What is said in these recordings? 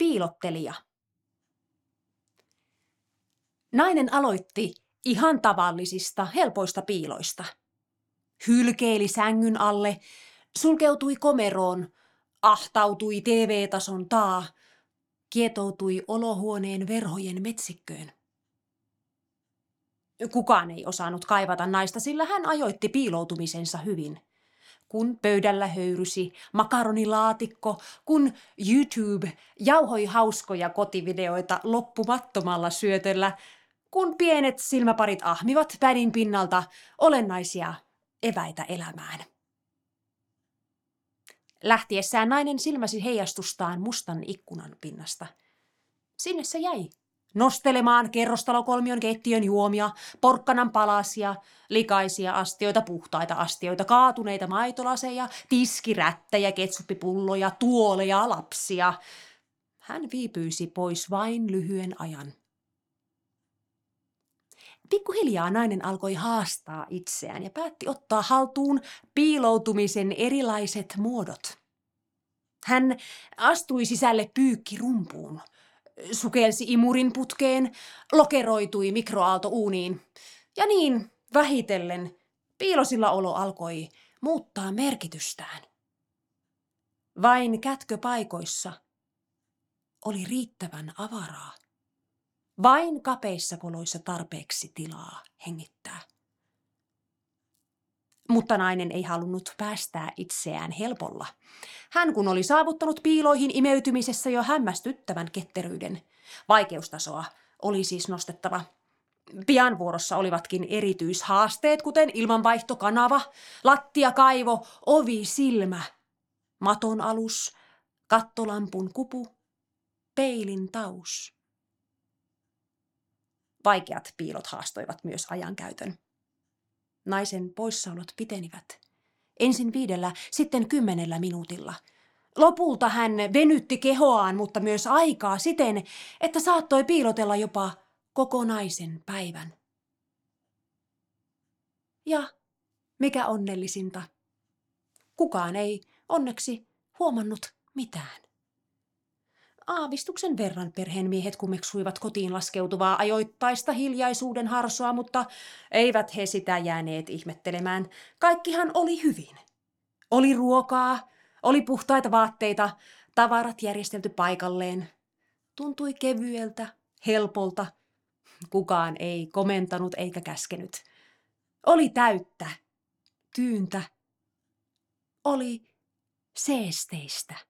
Piilottelija. Nainen aloitti ihan tavallisista, helpoista piiloista. Hylkeili sängyn alle, sulkeutui komeroon, ahtautui TV-tason taa, kietoutui olohuoneen verhojen metsikköön. Kukaan ei osannut kaivata naista, sillä hän ajoitti piiloutumisensa hyvin. Kun pöydällä höyrysi makaronilaatikko, kun YouTube jauhoi hauskoja kotivideoita loppumattomalla syötöllä, kun pienet silmäparit ahmivat pädin pinnalta olennaisia eväitä elämään. Lähtiessään nainen silmäsi heijastustaan mustan ikkunan pinnasta. Sinne se jäi, nostelemaan kerrostalokolmion keittiön juomia, porkkanan palasia, likaisia astioita, puhtaita astioita, kaatuneita maitolaseja, tiskirättäjä, ketsuppipulloja, tuoleja, lapsia. Hän viipyisi pois vain lyhyen ajan. Pikkuhiljaa nainen alkoi haastaa itseään ja päätti ottaa haltuun piiloutumisen erilaiset muodot. Hän astui sisälle pyykkirumpuun, sukelsi imurin putkeen, lokeroitui mikroaaltouuniin. Ja niin vähitellen piilosilla olo alkoi muuttaa merkitystään. Vain kätköpaikoissa oli riittävän avaraa. Vain kapeissa koloissa tarpeeksi tilaa hengittää. Mutta nainen ei halunnut päästää itseään helpolla. Hän kun oli saavuttanut piiloihin imeytymisessä jo hämmästyttävän ketteryyden. Vaikeustasoa oli siis nostettava. Pian vuorossa olivatkin erityishaasteet, kuten ilmanvaihtokanava, lattiakaivo, ovi, silmä, maton alus, kattolampun kupu, peilin taus. Vaikeat piilot haastoivat myös ajankäytön. Naisen poissaolot pitenivät. Ensin viidellä, sitten kymmenellä minuutilla. Lopulta hän venytti kehoaan, mutta myös aikaa siten, että saattoi piilotella jopa kokonaisen päivän. Ja mikä onnellisinta, kukaan ei onneksi huomannut mitään. Aavistuksen verran perheen miehet kumeksuivat kotiin laskeutuvaa ajoittaista hiljaisuuden harsoa, mutta eivät he sitä jääneet ihmettelemään. Kaikkihan oli hyvin. Oli ruokaa, oli puhtaita vaatteita, tavarat järjestelty paikalleen. Tuntui kevyeltä, helpolta. Kukaan ei komentanut eikä käskenyt. Oli täyttä, tyyntä. Oli seesteistä.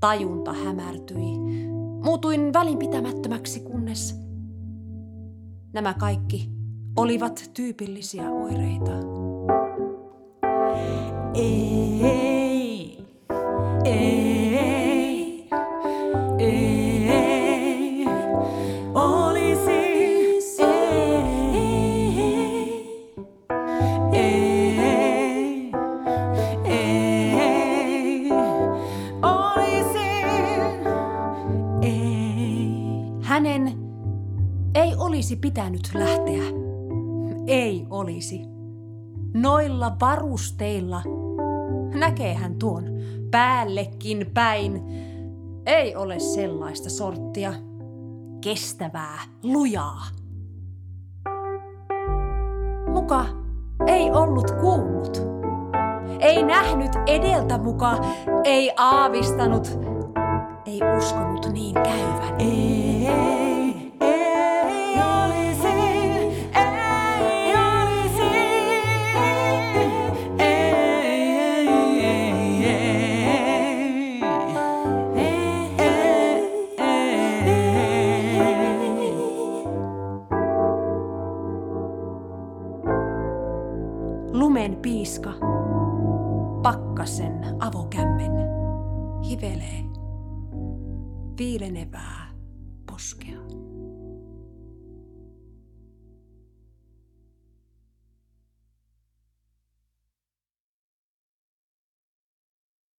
tajunta hämärtyi. Muutuin välinpitämättömäksi, kunnes nämä kaikki olivat tyypillisiä oireita. Ei, olisi pitänyt lähteä. Ei olisi. Noilla varusteilla näkee hän tuon päällekin päin. Ei ole sellaista sorttia. Kestävää, lujaa. Muka ei ollut kuullut. Ei nähnyt edeltä muka, ei aavistanut, ei uskonut niin käyvän. Ei. Lumen piiska, pakkasen avokämmen hivelee. viilenevää poskea.